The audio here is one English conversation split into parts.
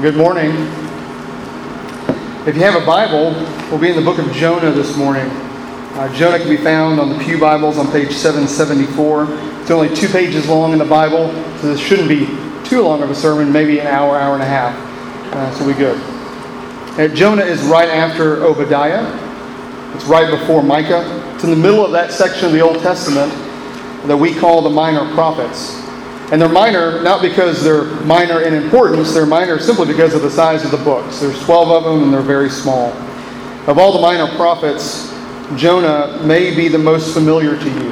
Good morning. If you have a Bible, we'll be in the book of Jonah this morning. Uh, Jonah can be found on the Pew Bibles on page 774. It's only two pages long in the Bible, so this shouldn't be too long of a sermon, maybe an hour, hour and a half. Uh, so we good. Uh, Jonah is right after Obadiah. It's right before Micah. It's in the middle of that section of the Old Testament that we call the minor prophets. And they're minor not because they're minor in importance, they're minor simply because of the size of the books. There's 12 of them and they're very small. Of all the minor prophets, Jonah may be the most familiar to you.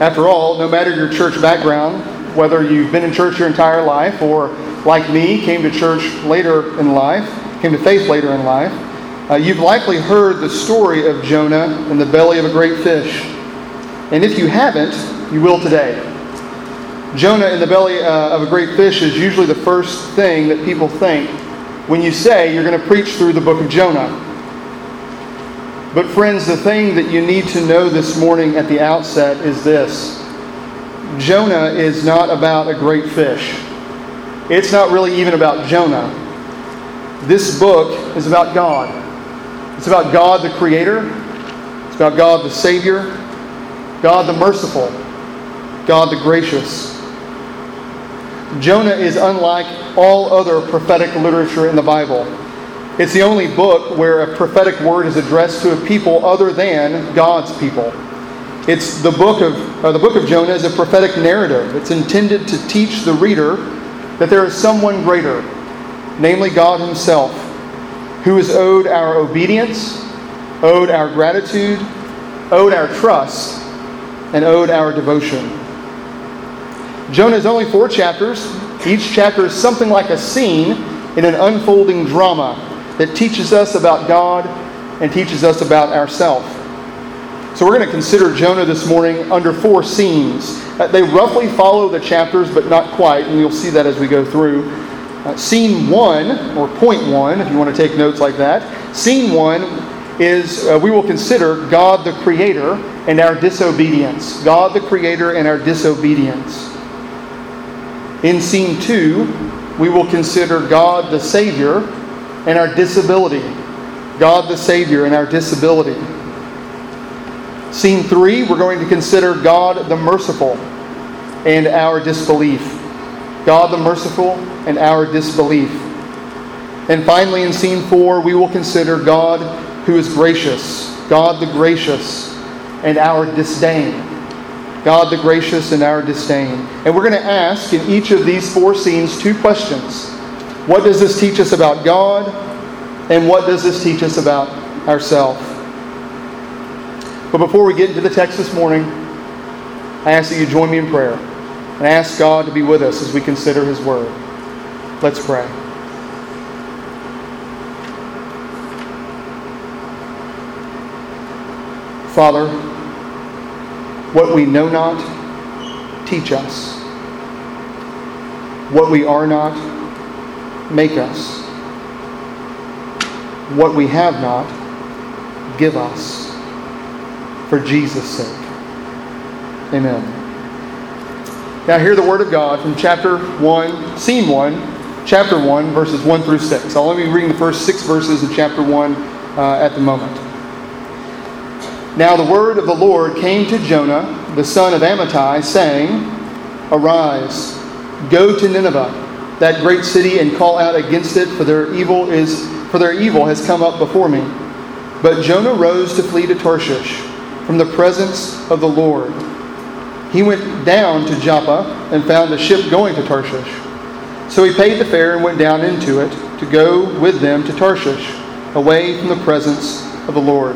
After all, no matter your church background, whether you've been in church your entire life or, like me, came to church later in life, came to faith later in life, uh, you've likely heard the story of Jonah in the belly of a great fish. And if you haven't, you will today. Jonah in the belly uh, of a great fish is usually the first thing that people think when you say you're going to preach through the book of Jonah. But, friends, the thing that you need to know this morning at the outset is this Jonah is not about a great fish. It's not really even about Jonah. This book is about God. It's about God the Creator, it's about God the Savior, God the Merciful, God the Gracious. Jonah is unlike all other prophetic literature in the Bible. It's the only book where a prophetic word is addressed to a people other than God's people. It's the book of uh, the book of Jonah is a prophetic narrative. It's intended to teach the reader that there is someone greater, namely God himself, who is owed our obedience, owed our gratitude, owed our trust, and owed our devotion. Jonah is only four chapters. Each chapter is something like a scene in an unfolding drama that teaches us about God and teaches us about ourselves. So we're going to consider Jonah this morning under four scenes. Uh, they roughly follow the chapters, but not quite, and you'll see that as we go through. Uh, scene one, or point one, if you want to take notes like that. Scene one is uh, we will consider God the Creator and our disobedience. God the Creator and our disobedience. In scene two, we will consider God the Savior and our disability. God the Savior and our disability. Scene three, we're going to consider God the Merciful and our disbelief. God the Merciful and our disbelief. And finally, in scene four, we will consider God who is gracious, God the gracious, and our disdain. God the gracious and our disdain. And we're going to ask in each of these four scenes two questions. What does this teach us about God? And what does this teach us about ourselves? But before we get into the text this morning, I ask that you join me in prayer and ask God to be with us as we consider His Word. Let's pray. Father, what we know not, teach us. What we are not, make us. What we have not, give us. For Jesus' sake. Amen. Now, hear the word of God from chapter 1, scene 1, chapter 1, verses 1 through 6. I'll only be reading the first six verses of chapter 1 uh, at the moment. Now the word of the Lord came to Jonah, the son of Amittai, saying, Arise, go to Nineveh, that great city, and call out against it, for their evil is for their evil has come up before me. But Jonah rose to flee to Tarshish from the presence of the Lord. He went down to Joppa and found a ship going to Tarshish. So he paid the fare and went down into it to go with them to Tarshish, away from the presence of the Lord.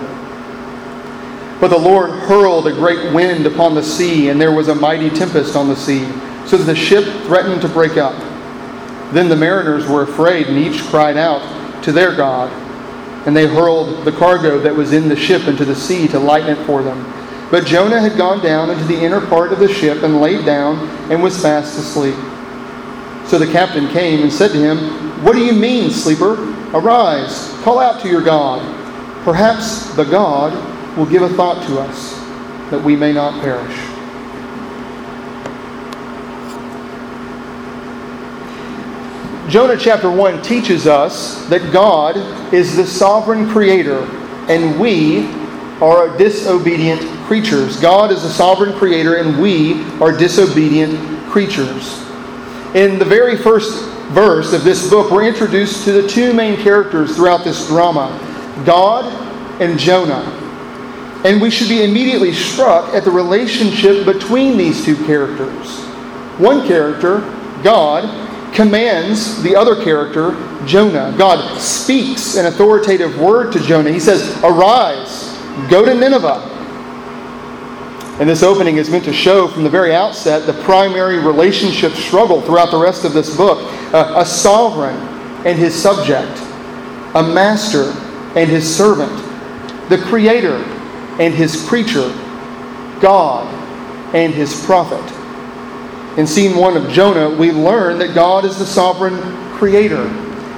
But the Lord hurled a great wind upon the sea, and there was a mighty tempest on the sea, so that the ship threatened to break up. Then the mariners were afraid, and each cried out to their God. And they hurled the cargo that was in the ship into the sea to lighten it for them. But Jonah had gone down into the inner part of the ship and laid down and was fast asleep. So the captain came and said to him, What do you mean, sleeper? Arise, call out to your God. Perhaps the God will give a thought to us that we may not perish. Jonah chapter 1 teaches us that God is the sovereign creator and we are disobedient creatures. God is the sovereign creator and we are disobedient creatures. In the very first verse of this book, we're introduced to the two main characters throughout this drama God and Jonah. And we should be immediately struck at the relationship between these two characters. One character, God, commands the other character, Jonah. God speaks an authoritative word to Jonah. He says, Arise, go to Nineveh. And this opening is meant to show from the very outset the primary relationship struggle throughout the rest of this book uh, a sovereign and his subject, a master and his servant, the creator and his creature, God and his prophet. In scene one of Jonah, we learn that God is the sovereign creator.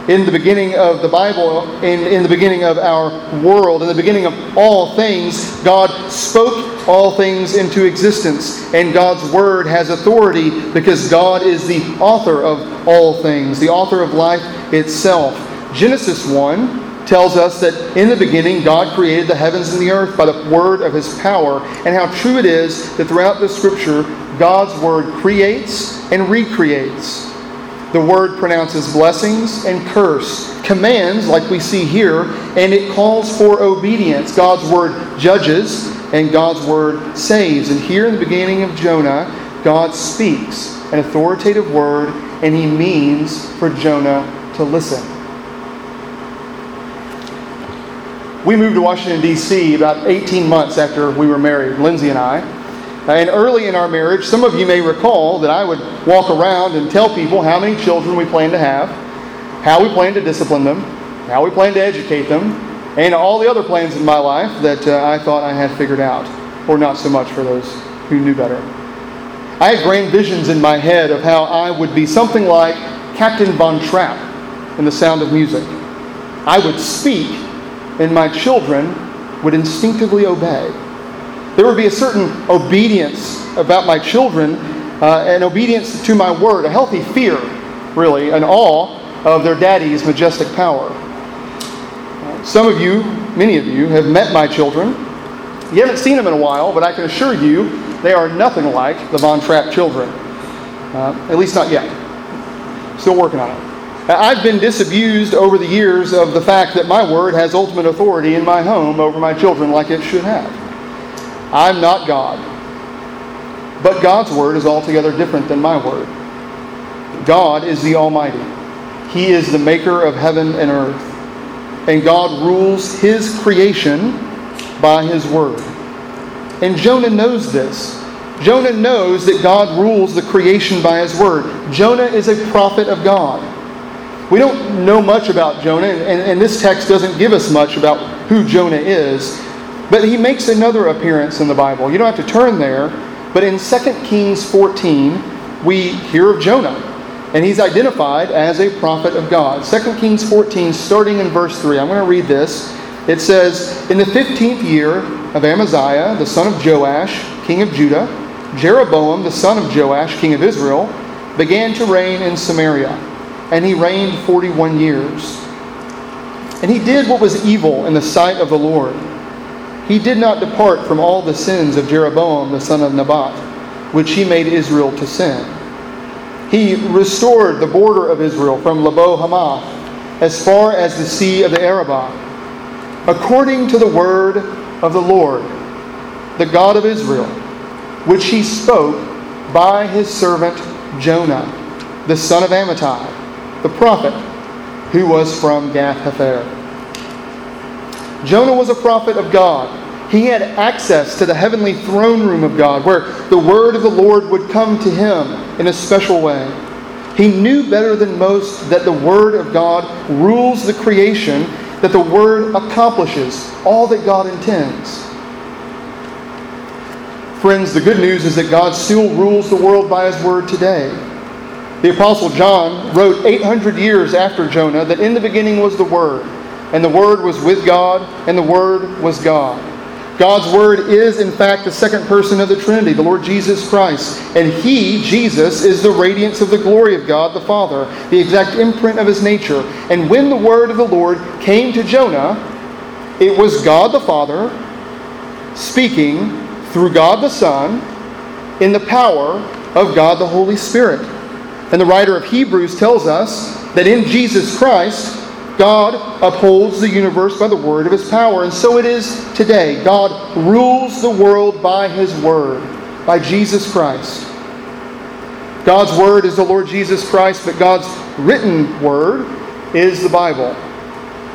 In the beginning of the Bible, in, in the beginning of our world, in the beginning of all things, God spoke all things into existence. And God's word has authority because God is the author of all things, the author of life itself. Genesis 1 tells us that in the beginning God created the heavens and the earth by the word of his power, and how true it is that throughout the scripture, God's word creates and recreates. The word pronounces blessings and curse, commands, like we see here, and it calls for obedience. God's word judges, and God's word saves. And here in the beginning of Jonah, God speaks an authoritative word, and he means for Jonah to listen. We moved to Washington, D.C. about 18 months after we were married, Lindsay and I. And early in our marriage, some of you may recall that I would walk around and tell people how many children we plan to have, how we plan to discipline them, how we plan to educate them, and all the other plans in my life that uh, I thought I had figured out, or not so much for those who knew better. I had grand visions in my head of how I would be something like Captain Von Trapp in The Sound of Music. I would speak and my children would instinctively obey. There would be a certain obedience about my children, uh, an obedience to my word, a healthy fear, really, an awe of their daddy's majestic power. some of you, many of you, have met my children. You haven't seen them in a while, but I can assure you they are nothing like the Von Trapp children. Uh, at least not yet. Still working on it. Uh, I've been disabused over the years of the fact that my word has ultimate authority in my home over my children like it should have. I'm not God. But God's word is altogether different than my word. God is the Almighty. He is the maker of heaven and earth. And God rules His creation by His word. And Jonah knows this. Jonah knows that God rules the creation by His word. Jonah is a prophet of God. We don't know much about Jonah, and, and, this text doesn't give us much about who Jonah is, but he makes another appearance in the Bible. You don't have to turn there, but in 2 Kings 14, we hear of Jonah, and he's identified as a prophet of God. 2 Kings 14, starting in verse 3, I'm going to read this. It says, In the 15th year of Amaziah, the son of Joash, king of Judah, Jeroboam, the son of Joash, king of Israel, began to reign in Samaria and he reigned 41 years. And he did what was evil in the sight of the Lord. He did not depart from all the sins of Jeroboam the son of Nebat, which he made Israel to sin. He restored the border of Israel from Lebo Hamath as far as the sea of the Arabah, according to the word of the Lord, the God of Israel, which he spoke by his servant Jonah, the son of Amittai the prophet, who was from Gath Hepher. Jonah was a prophet of God. He had access to the heavenly throne room of God, where the word of the Lord would come to him in a special way. He knew better than most that the word of God rules the creation, that the word accomplishes all that God intends. Friends, the good news is that God still rules the world by his word today. The Apostle John wrote 800 years after Jonah that in the beginning was the Word, and the Word was with God, and the Word was God. God's Word is, in fact, the second person of the Trinity, the Lord Jesus Christ. And He, Jesus, is the radiance of the glory of God the Father, the exact imprint of His nature. And when the Word of the Lord came to Jonah, it was God the Father speaking through God the Son in the power of God the Holy Spirit. And the writer of Hebrews tells us that in Jesus Christ, God upholds the universe by the word of his power. And so it is today. God rules the world by his word, by Jesus Christ. God's word is the Lord Jesus Christ, but God's written word is the Bible.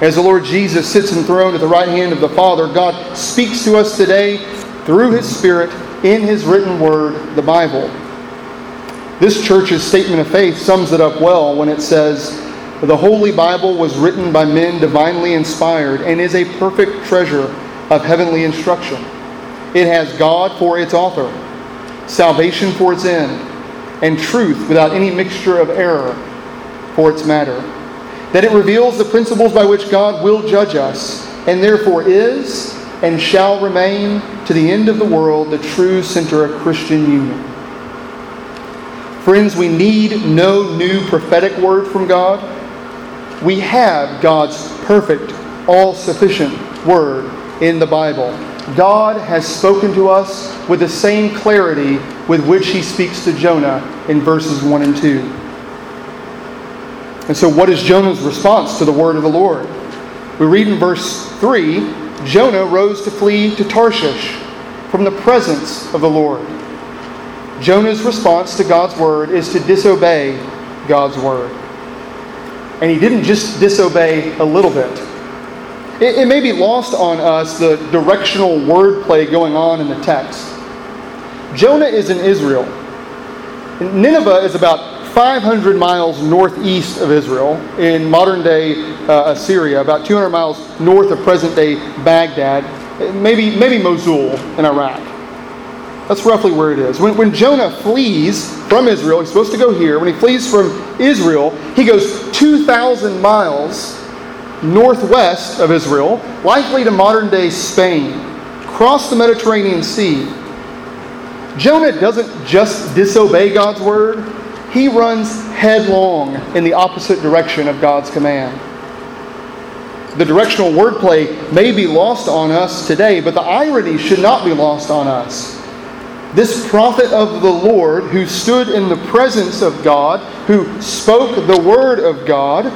As the Lord Jesus sits enthroned at the right hand of the Father, God speaks to us today through his Spirit in his written word, the Bible. This church's statement of faith sums it up well when it says, The Holy Bible was written by men divinely inspired and is a perfect treasure of heavenly instruction. It has God for its author, salvation for its end, and truth without any mixture of error for its matter. That it reveals the principles by which God will judge us, and therefore is and shall remain to the end of the world the true center of Christian union. Friends, we need no new prophetic word from God. We have God's perfect, all sufficient word in the Bible. God has spoken to us with the same clarity with which he speaks to Jonah in verses 1 and 2. And so, what is Jonah's response to the word of the Lord? We read in verse 3 Jonah rose to flee to Tarshish from the presence of the Lord. Jonah's response to God's word is to disobey God's word. And he didn't just disobey a little bit. It, it may be lost on us the directional wordplay going on in the text. Jonah is in Israel. Nineveh is about 500 miles northeast of Israel in modern day uh, Assyria, about 200 miles north of present day Baghdad, maybe, maybe Mosul in Iraq. That's roughly where it is. When, when Jonah flees from Israel, he's supposed to go here. When he flees from Israel, he goes 2,000 miles northwest of Israel, likely to modern day Spain, across the Mediterranean Sea. Jonah doesn't just disobey God's word, he runs headlong in the opposite direction of God's command. The directional wordplay may be lost on us today, but the irony should not be lost on us. This prophet of the Lord, who stood in the presence of God, who spoke the word of God,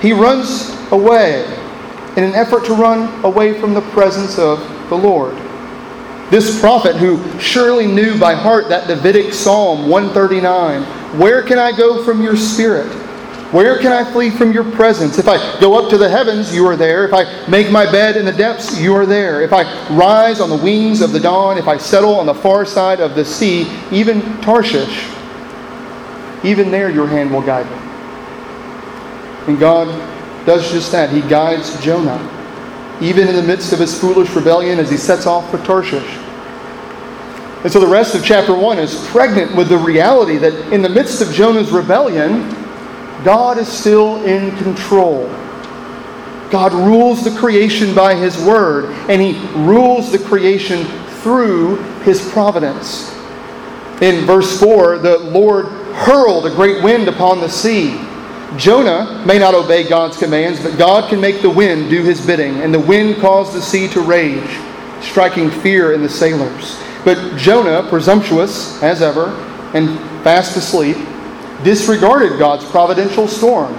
he runs away in an effort to run away from the presence of the Lord. This prophet, who surely knew by heart that Davidic Psalm 139 Where can I go from your spirit? Where can I flee from your presence? If I go up to the heavens, you are there. If I make my bed in the depths, you are there. If I rise on the wings of the dawn, if I settle on the far side of the sea, even Tarshish, even there your hand will guide me. And God does just that. He guides Jonah, even in the midst of his foolish rebellion as he sets off for Tarshish. And so the rest of chapter 1 is pregnant with the reality that in the midst of Jonah's rebellion, God is still in control. God rules the creation by His Word, and He rules the creation through His providence. In verse 4, the Lord hurled a great wind upon the sea. Jonah may not obey God's commands, but God can make the wind do His bidding, and the wind caused the sea to rage, striking fear in the sailors. But Jonah, presumptuous as ever, and fast asleep, disregarded God's providential storm.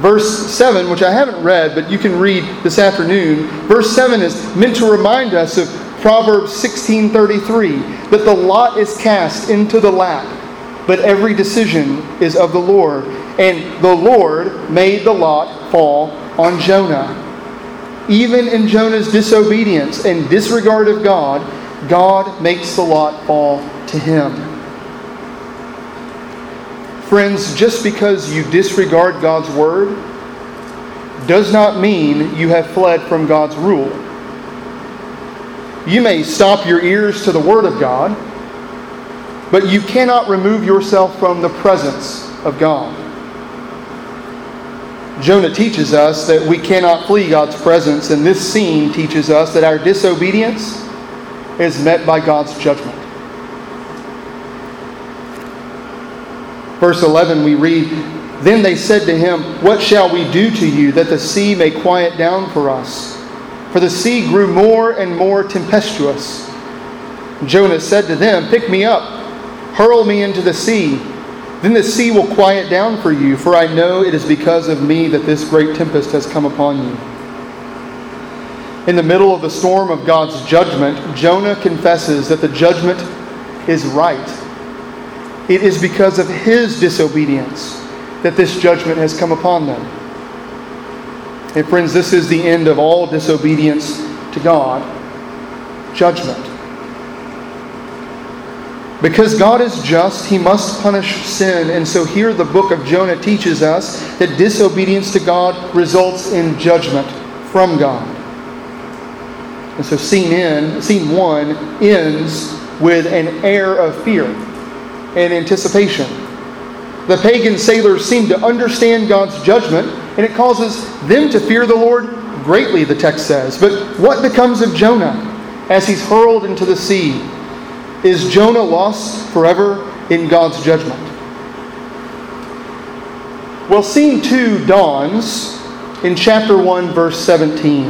Verse 7, which I haven't read, but you can read this afternoon, verse 7 is meant to remind us of Proverbs 16:33 that the lot is cast into the lap, but every decision is of the Lord. And the Lord made the lot fall on Jonah. Even in Jonah's disobedience and disregard of God, God makes the lot fall to him. Friends, just because you disregard God's word does not mean you have fled from God's rule. You may stop your ears to the word of God, but you cannot remove yourself from the presence of God. Jonah teaches us that we cannot flee God's presence, and this scene teaches us that our disobedience is met by God's judgment. Verse 11, we read, Then they said to him, What shall we do to you that the sea may quiet down for us? For the sea grew more and more tempestuous. Jonah said to them, Pick me up, hurl me into the sea then the sea will quiet down for you, for I know it is because of me that this great tempest has come upon you. In the middle of the storm of God's judgment, Jonah confesses that the judgment is right. It is because of his disobedience that this judgment has come upon them. And friends, this is the end of all disobedience to God judgment. Because God is just, he must punish sin. And so here the book of Jonah teaches us that disobedience to God results in judgment from God. And so scene in, scene one ends with an air of fear and anticipation. The pagan sailors seem to understand God's judgment, and it causes them to fear the Lord greatly, the text says. But what becomes of Jonah as he's hurled into the sea? Is Jonah lost forever in God's judgment? Well, scene 2 dawns in chapter 1, verse 17.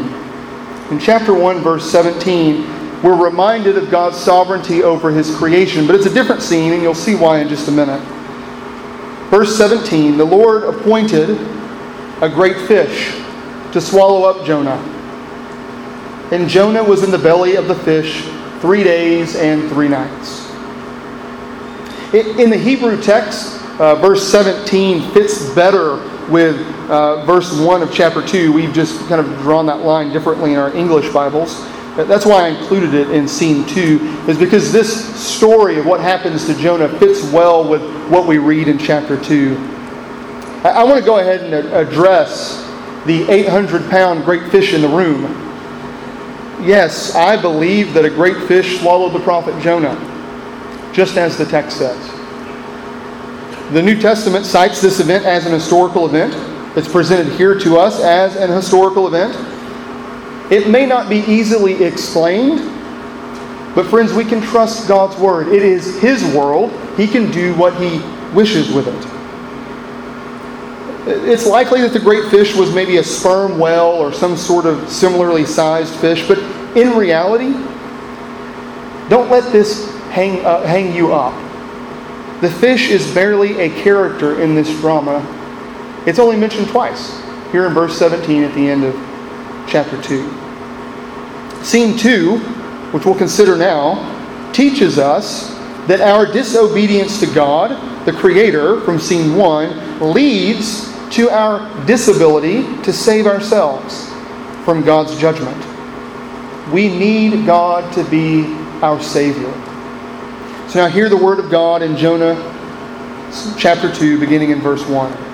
In chapter 1, verse 17, we're reminded of God's sovereignty over his creation, but it's a different scene, and you'll see why in just a minute. Verse 17 The Lord appointed a great fish to swallow up Jonah. And Jonah was in the belly of the fish three days and three nights. In the Hebrew text, uh, verse 17 fits better with uh, verse 1 of chapter 2. We've just kind of drawn that line differently in our English Bibles. That's why I included it in scene 2, is because this story of what happens to Jonah fits well with what we read in chapter 2. I, I want to go ahead and address the 800 pound great fish in the room yes, I believe that a great fish swallowed the prophet Jonah, just as the text says. The New Testament cites this event as an historical event. It's presented here to us as an historical event. It may not be easily explained, but friends, we can trust God's word. It is His world. He can do what He wishes with it. It's likely that the great fish was maybe a sperm whale or some sort of similarly sized fish, but in reality, don't let this hang, uh, hang you up. The fish is barely a character in this drama. It's only mentioned twice, here in verse 17 at the end of chapter 2. Scene 2, which we'll consider now, teaches us that our disobedience to God, the Creator, from scene 1, leads to our disability to save ourselves from God's judgment. We need God to be our Savior. So now hear the word of God in Jonah chapter 2, beginning in verse 1.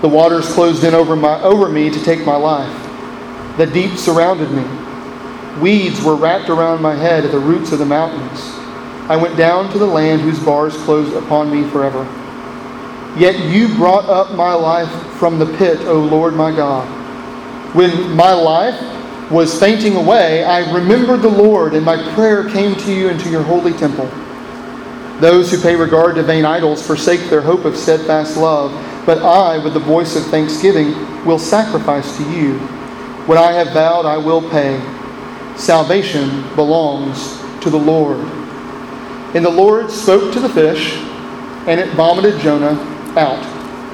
The waters closed in over, my, over me to take my life. The deep surrounded me. Weeds were wrapped around my head at the roots of the mountains. I went down to the land whose bars closed upon me forever. Yet you brought up my life from the pit, O Lord my God. When my life was fainting away, I remembered the Lord, and my prayer came to you into your holy temple. Those who pay regard to vain idols forsake their hope of steadfast love, but I, with the voice of thanksgiving, will sacrifice to you. What I have vowed, I will pay. Salvation belongs to the Lord. And the Lord spoke to the fish, and it vomited Jonah out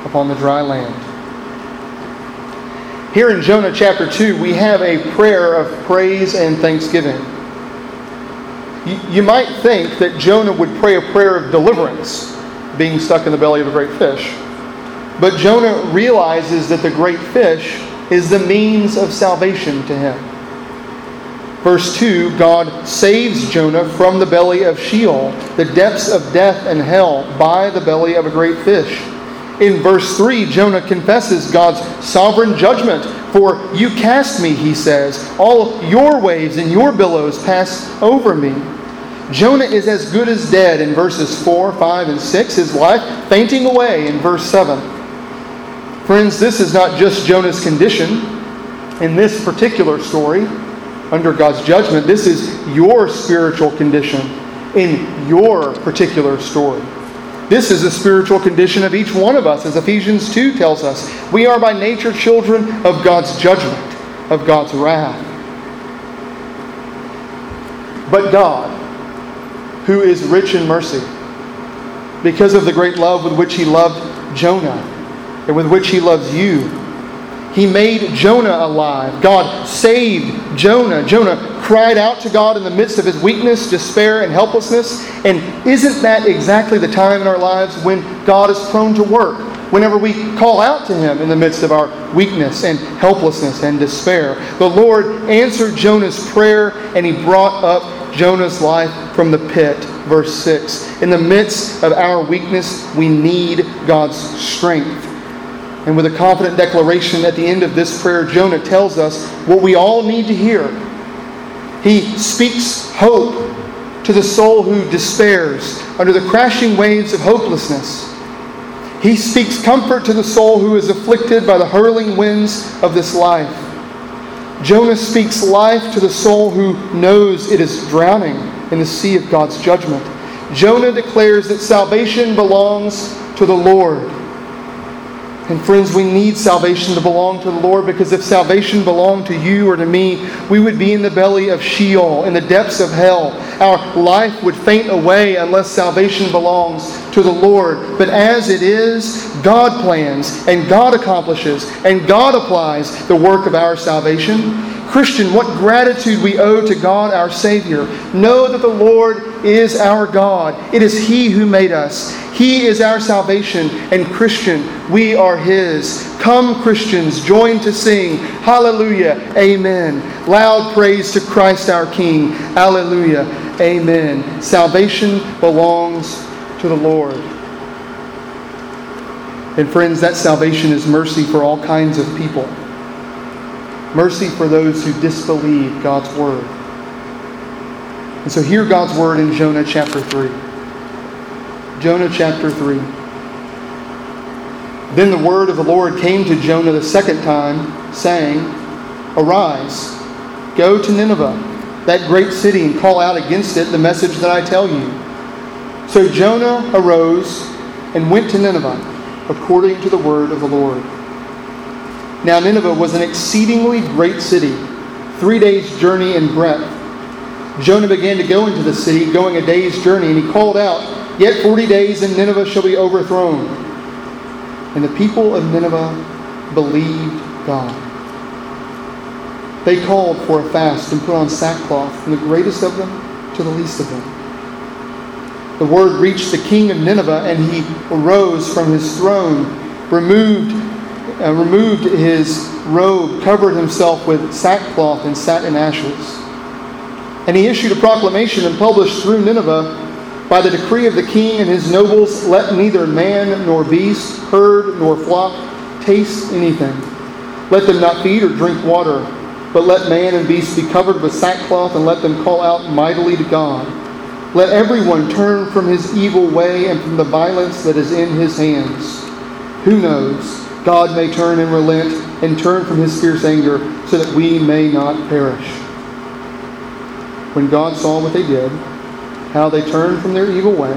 upon the dry land. Here in Jonah chapter 2, we have a prayer of praise and thanksgiving. You, might think that Jonah would pray a prayer of deliverance, being stuck in the belly of a great fish. But Jonah realizes that the great fish is the means of salvation to him. Verse 2 God saves Jonah from the belly of Sheol, the depths of death and hell, by the belly of a great fish. In verse 3, Jonah confesses God's sovereign judgment. For you cast me, he says. All your waves and your billows pass over me. Jonah is as good as dead in verses 4, 5, and 6. His life fainting away in verse 7. Friends, this is not just Jonah's condition. In this particular story, under God's judgment, this is your spiritual condition in your particular story. This is the spiritual condition of each one of us, as Ephesians 2 tells us. We are by nature children of God's judgment, of God's wrath. But God, who is rich in mercy, because of the great love with which He loved Jonah and with which He loves you, He made Jonah alive. God saved Jonah. Jonah cried out to God in the midst of his weakness, despair, and helplessness. And isn't that exactly the time in our lives when God is prone to work? Whenever we call out to him in the midst of our weakness and helplessness and despair. The Lord answered Jonah's prayer and he brought up Jonah's life from the pit. Verse 6. In the midst of our weakness, we need God's strength. And with a confident declaration at the end of this prayer, Jonah tells us what we all need to hear he speaks hope to the soul who despairs under the crashing waves of hopelessness. He speaks comfort to the soul who is afflicted by the hurling winds of this life. Jonah speaks life to the soul who knows it is drowning in the sea of God's judgment. Jonah declares that salvation belongs to the Lord. And friends, we need salvation to belong to the Lord because if salvation belonged to you or to me, we would be in the belly of Sheol, in the depths of hell. Our life would faint away unless salvation belongs to the Lord. But as it is, God plans and God accomplishes and God applies the work of our salvation. Christian, what gratitude we owe to God our Savior. Know that the Lord is our God. It is He who made us. He is our salvation, and Christian, we are His. Come, Christians, join to sing Hallelujah, Amen. Loud praise to Christ our King. Hallelujah, Amen. Salvation belongs to the Lord. And friends, that salvation is mercy for all kinds of people mercy for those who disbelieve God's word. And so hear God's word in Jonah chapter 3. Jonah chapter 3. Then the word of the Lord came to Jonah the second time, saying, Arise, go to Nineveh, that great city, and call out against it the message that I tell you. So Jonah arose and went to Nineveh, according to the word of the Lord. Now, Nineveh was an exceedingly great city, three days' journey in breadth. Jonah began to go into the city, going a day's journey, and he called out, Yet forty days, and Nineveh shall be overthrown. And the people of Nineveh believed God. They called for a fast and put on sackcloth, from the greatest of them to the least of them. The word reached the king of Nineveh, and he arose from his throne, removed uh, removed his robe, covered himself with sackcloth and sat in ashes. And he issued a proclamation and published through Nineveh by the decree of the king and his nobles let neither man nor beast, herd nor flock taste anything. Let them not feed or drink water, but let man and beast be covered with sackcloth and let them call out mightily to God. Let everyone turn from his evil way and from the violence that is in his hands. Who knows? God may turn and relent and turn from his fierce anger so that we may not perish. When God saw what they did, how they turned from their evil way,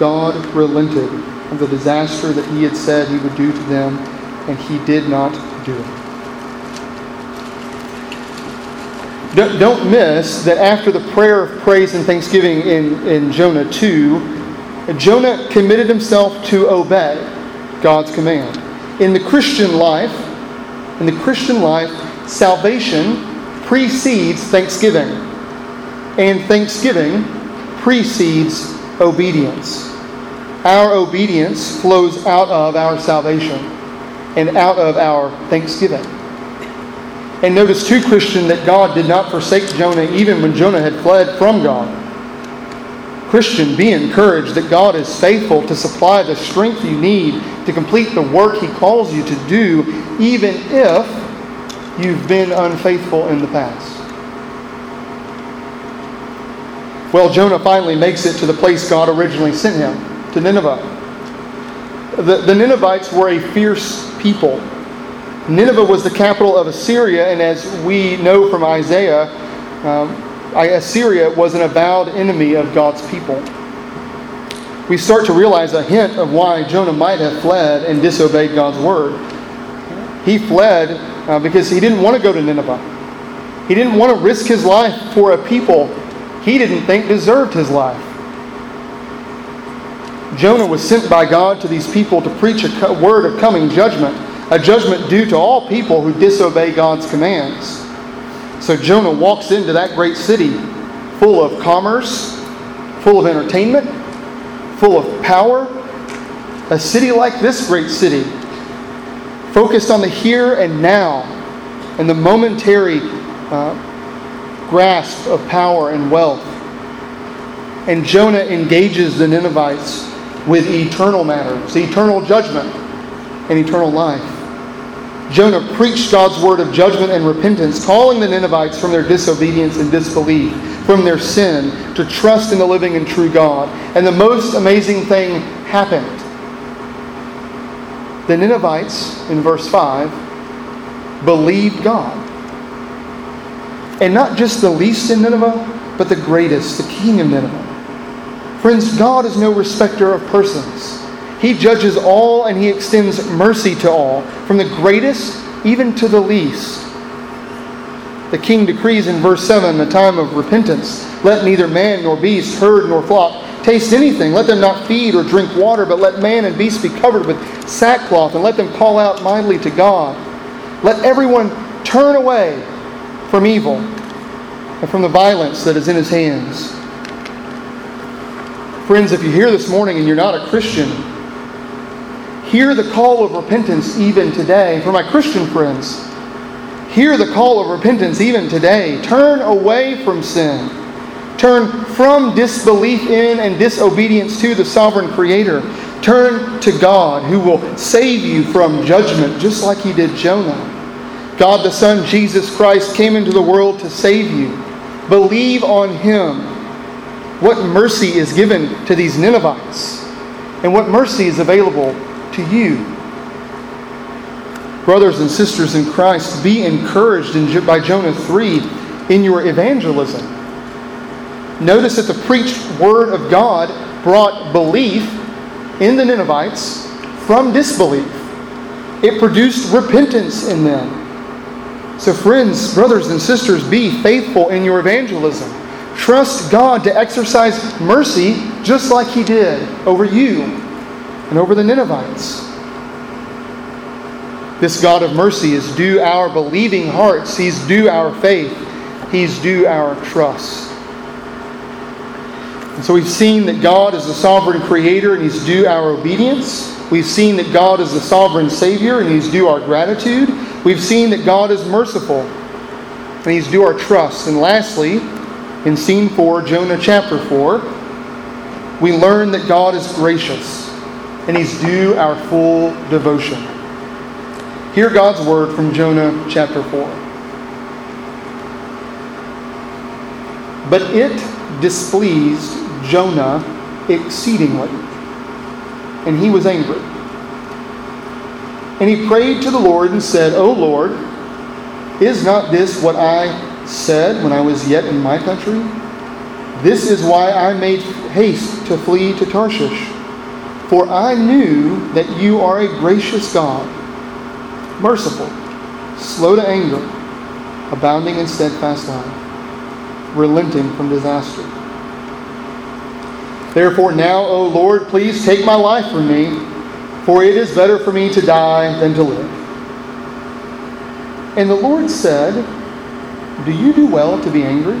God relented of the disaster that he had said he would do to them, and he did not do it. Don't miss that after the prayer of praise and thanksgiving in, in Jonah 2, Jonah committed himself to obey God's command in the Christian life, in the Christian life, salvation precedes thanksgiving, and thanksgiving precedes obedience. Our obedience flows out of our salvation and out of our thanksgiving. And notice, too, Christian, that God did not forsake Jonah even when Jonah had fled from God. Christian, be encouraged that God is faithful to supply the strength you need to complete the work He calls you to do, even if you've been unfaithful in the past. Well, Jonah finally makes it to the place God originally sent him, to Nineveh. The, the Ninevites were a fierce people. Nineveh was the capital of Assyria, and as we know from Isaiah, um, Assyria was an avowed enemy of God's people. We start to realize a hint of why Jonah might have fled and disobeyed God's word. He fled uh, because he didn't want to go to Nineveh. He didn't want to risk his life for a people he didn't think deserved his life. Jonah was sent by God to these people to preach a word of coming judgment, a judgment due to all people who disobey God's commands. So Jonah walks into that great city full of commerce, full of entertainment, full of power. A city like this great city, focused on the here and now and the momentary uh, grasp of power and wealth. And Jonah engages the Ninevites with eternal matters, eternal judgment, and eternal life. Jonah preached God's word of judgment and repentance, calling the Ninevites from their disobedience and disbelief, from their sin, to trust in the living and true God. And the most amazing thing happened. The Ninevites, in verse 5, believed God. And not just the least in Nineveh, but the greatest, the king of Nineveh. Friends, God is no respecter of persons. He judges all and he extends mercy to all, from the greatest even to the least. The king decrees in verse 7 a time of repentance. Let neither man nor beast, herd nor flock taste anything. Let them not feed or drink water, but let man and beast be covered with sackcloth, and let them call out mightily to God. Let everyone turn away from evil and from the violence that is in his hands. Friends, if you're here this morning and you're not a Christian, hear the call of repentance even today. For my Christian friends, hear the call of repentance even today. Turn away from sin. Turn from disbelief in and disobedience to the sovereign Creator. Turn to God who will save you from judgment, just like He did Jonah. God the Son, Jesus Christ, came into the world to save you. Believe on Him. What mercy is given to these Ninevites, and what mercy is available to you. Brothers and sisters in Christ, be encouraged in, by Jonah 3 in your evangelism. Notice that the preached word of God brought belief in the Ninevites from disbelief. It produced repentance in them. So, friends, brothers, and sisters, be faithful in your evangelism. Trust God to exercise mercy just like He did over you and over the Ninevites. This God of mercy is due our believing hearts, He's due our faith, He's due our trust. And so we've seen that God is the sovereign creator and He's due our obedience. We've seen that God is the sovereign Savior and He's due our gratitude. We've seen that God is merciful and He's due our trust. And lastly, in scene 4, Jonah chapter 4, we learn that God is gracious and He's due our full devotion. Hear God's word from Jonah chapter 4. But it displeased Jonah exceedingly and he was angry. And he prayed to the Lord and said, O Lord, is not this what I said when I was yet in my country? This is why I made haste to flee to Tarshish. For I knew that you are a gracious God, merciful, slow to anger, abounding in steadfast love, relenting from disaster Therefore, now, O Lord, please take my life from me, for it is better for me to die than to live. And the Lord said, Do you do well to be angry?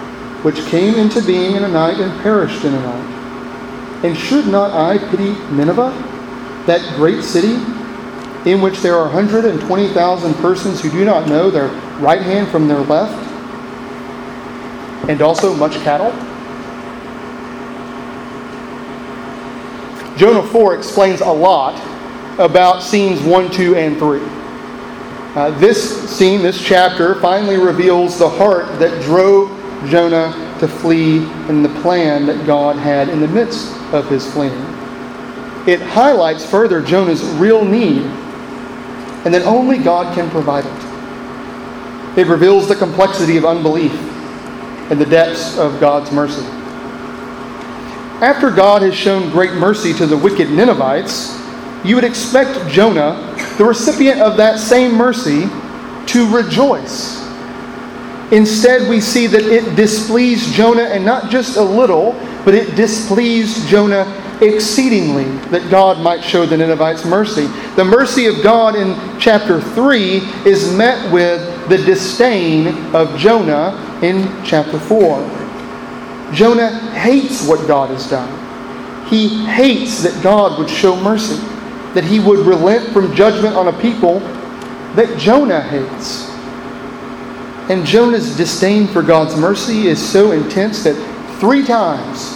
which came into being in a night and perished in a night. And should not I pity Nineveh, that great city, in which there are 120,000 persons who do not know their right hand from their left, and also much cattle? Jonah 4 explains a lot about scenes 1, 2, and 3. Uh, this scene, this chapter, finally reveals the heart that drove Jonah to flee and the plan that God had in the midst of his fleeing. It highlights further Jonah's real need and that only God can provide it. It reveals the complexity of unbelief and the depths of God's mercy. After God has shown great mercy to the wicked Ninevites, you would expect Jonah, the recipient of that same mercy, to rejoice. Instead, we see that it displeased Jonah, and not just a little, but it displeased Jonah exceedingly that God might show the Ninevites mercy. The mercy of God in chapter 3 is met with the disdain of Jonah in chapter 4. Jonah hates what God has done. He hates that God would show mercy that he would relent from judgment on a people that Jonah hates. And Jonah's disdain for God's mercy is so intense that three times,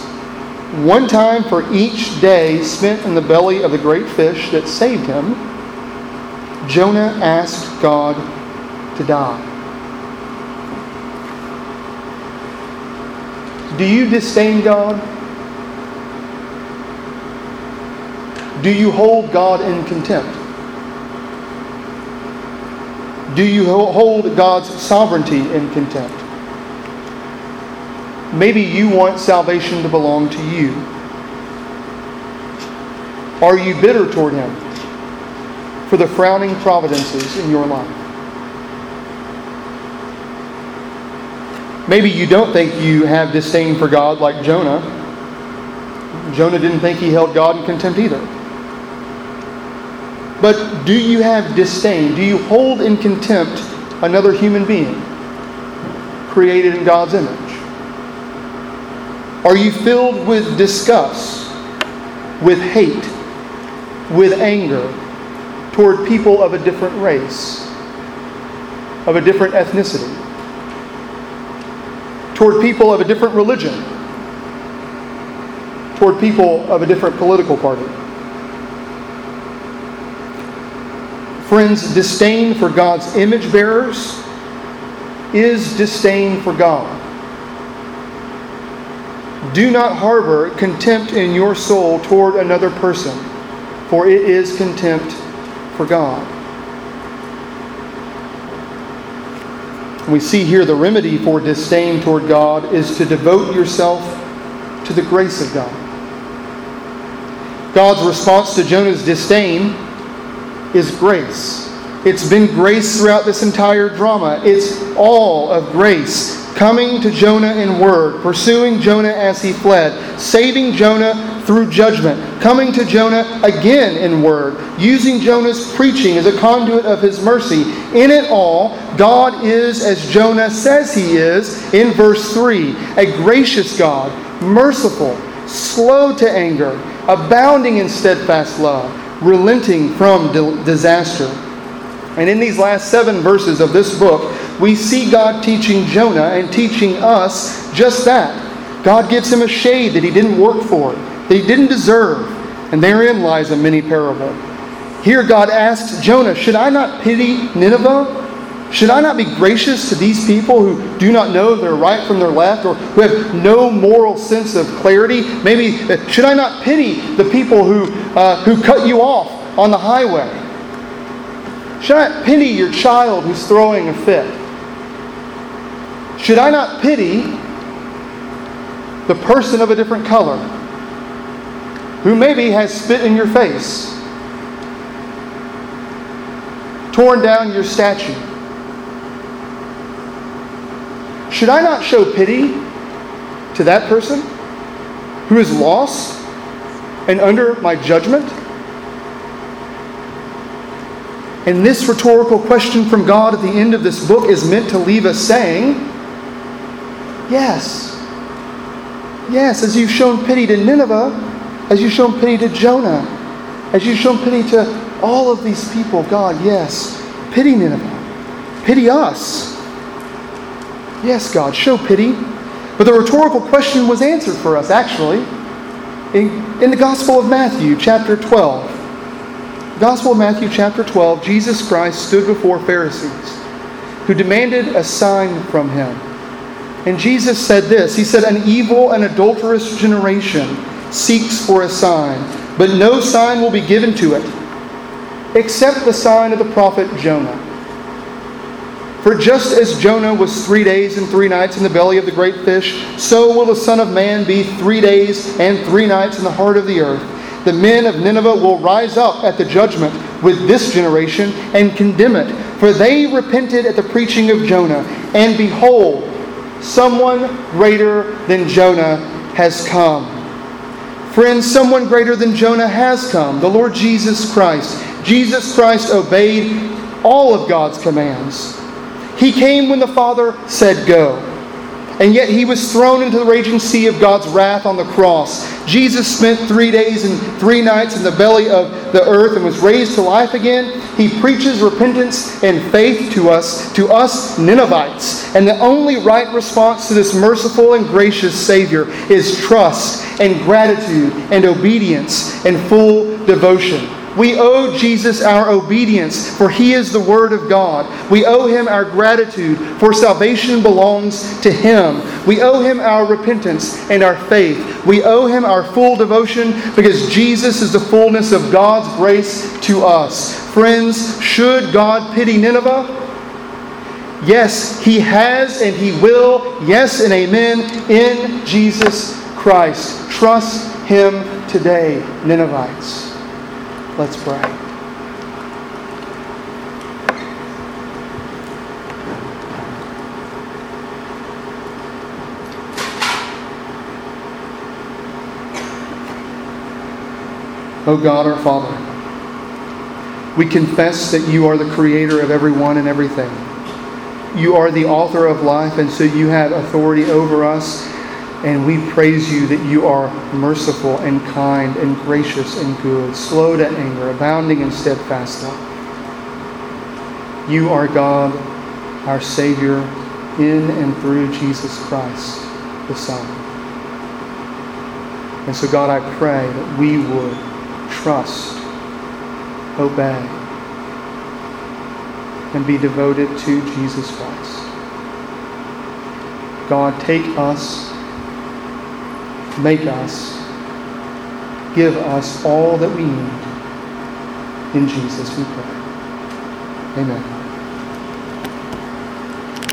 one time for each day spent in the belly of the great fish that saved him, Jonah asked God to die. Do you disdain God? Do you hold God in contempt? Do you hold God's sovereignty in contempt? Maybe you want salvation to belong to you. Are you bitter toward Him for the frowning providences in your life? Maybe you don't think you have disdain for God like Jonah. Jonah didn't think he held God in contempt either. But do you have disdain? Do you hold in contempt another human being created in God's image? Are you filled with disgust, with hate, with anger toward people of a different race, of a different ethnicity, toward people of a different religion, toward people of a different political party? Friends, disdain for God's image bearers is disdain for God. Do not harbor contempt in your soul toward another person, for it is contempt for God. We see here the remedy for disdain toward God is to devote yourself to the grace of God. God's response to Jonah's disdain is grace. It's been grace throughout this entire drama. It's all of grace. Coming to Jonah in word, pursuing Jonah as he fled, saving Jonah through judgment, coming to Jonah again in word, using Jonah's preaching as a conduit of his mercy. In it all, God is as Jonah says he is in verse 3 a gracious God, merciful, slow to anger, abounding in steadfast love relenting from disaster. And in these last seven verses of this book, we see God teaching Jonah and teaching us just that. God gives him a shade that he didn't work for, that he didn't deserve, and therein lies a mini parable. Here, God asks Jonah, Should I not pity Nineveh? Should I not be gracious to these people who do not know their right from their left or who have no moral sense of clarity? Maybe, uh, should I not pity the people who, uh, who cut you off on the highway? Should I not pity your child who's throwing a fit? Should I not pity the person of a different color who maybe has spit in your face, torn down your statue? Should I not show pity to that person who is lost and under my judgment? And this rhetorical question from God at the end of this book is meant to leave us saying, Yes. Yes, as you've shown pity to Nineveh, as you've shown pity to Jonah, as you've shown pity to all of these people, God, yes, pity Nineveh. Pity us. Yes, God, show pity. But the rhetorical question was answered for us, actually, in, in the Gospel of Matthew, chapter 12. Gospel of Matthew, chapter 12, Jesus Christ stood before Pharisees who demanded a sign from him. And Jesus said this He said, An evil and adulterous generation seeks for a sign, but no sign will be given to it except the sign of the prophet Jonah. For just as Jonah was three days and three nights in the belly of the great fish, so will the Son of Man be three days and three nights in the heart of the earth. The men of Nineveh will rise up at the judgment with this generation and condemn it, for they repented at the preaching of Jonah. And behold, someone greater than Jonah has come. Friends, someone greater than Jonah has come, the Lord Jesus Christ. Jesus Christ obeyed all of God's commands. He came when the Father said go. And yet he was thrown into the raging sea of God's wrath on the cross. Jesus spent three days and three nights in the belly of the earth and was raised to life again. He preaches repentance and faith to us, to us Ninevites. And the only right response to this merciful and gracious Savior is trust and gratitude and obedience and full devotion. We owe Jesus our obedience, for he is the Word of God. We owe him our gratitude, for salvation belongs to him. We owe him our repentance and our faith. We owe him our full devotion because Jesus is the fullness of God's grace to us. Friends, should God pity Nineveh? Yes, he has and he will. Yes and amen in Jesus Christ. Trust him today, Ninevites. Let's pray. Oh God, our Father, we confess that you are the creator of everyone and everything. You are the author of life, and so you have authority over us and we praise you that you are merciful and kind and gracious and good, slow to anger, abounding in steadfast love. You are God, our Savior, in and through Jesus Christ, the Son. And so, God, I pray that we would trust, obey, and be devoted to Jesus Christ. God, take us make us, give us all that we need. In Jesus we pray. Amen.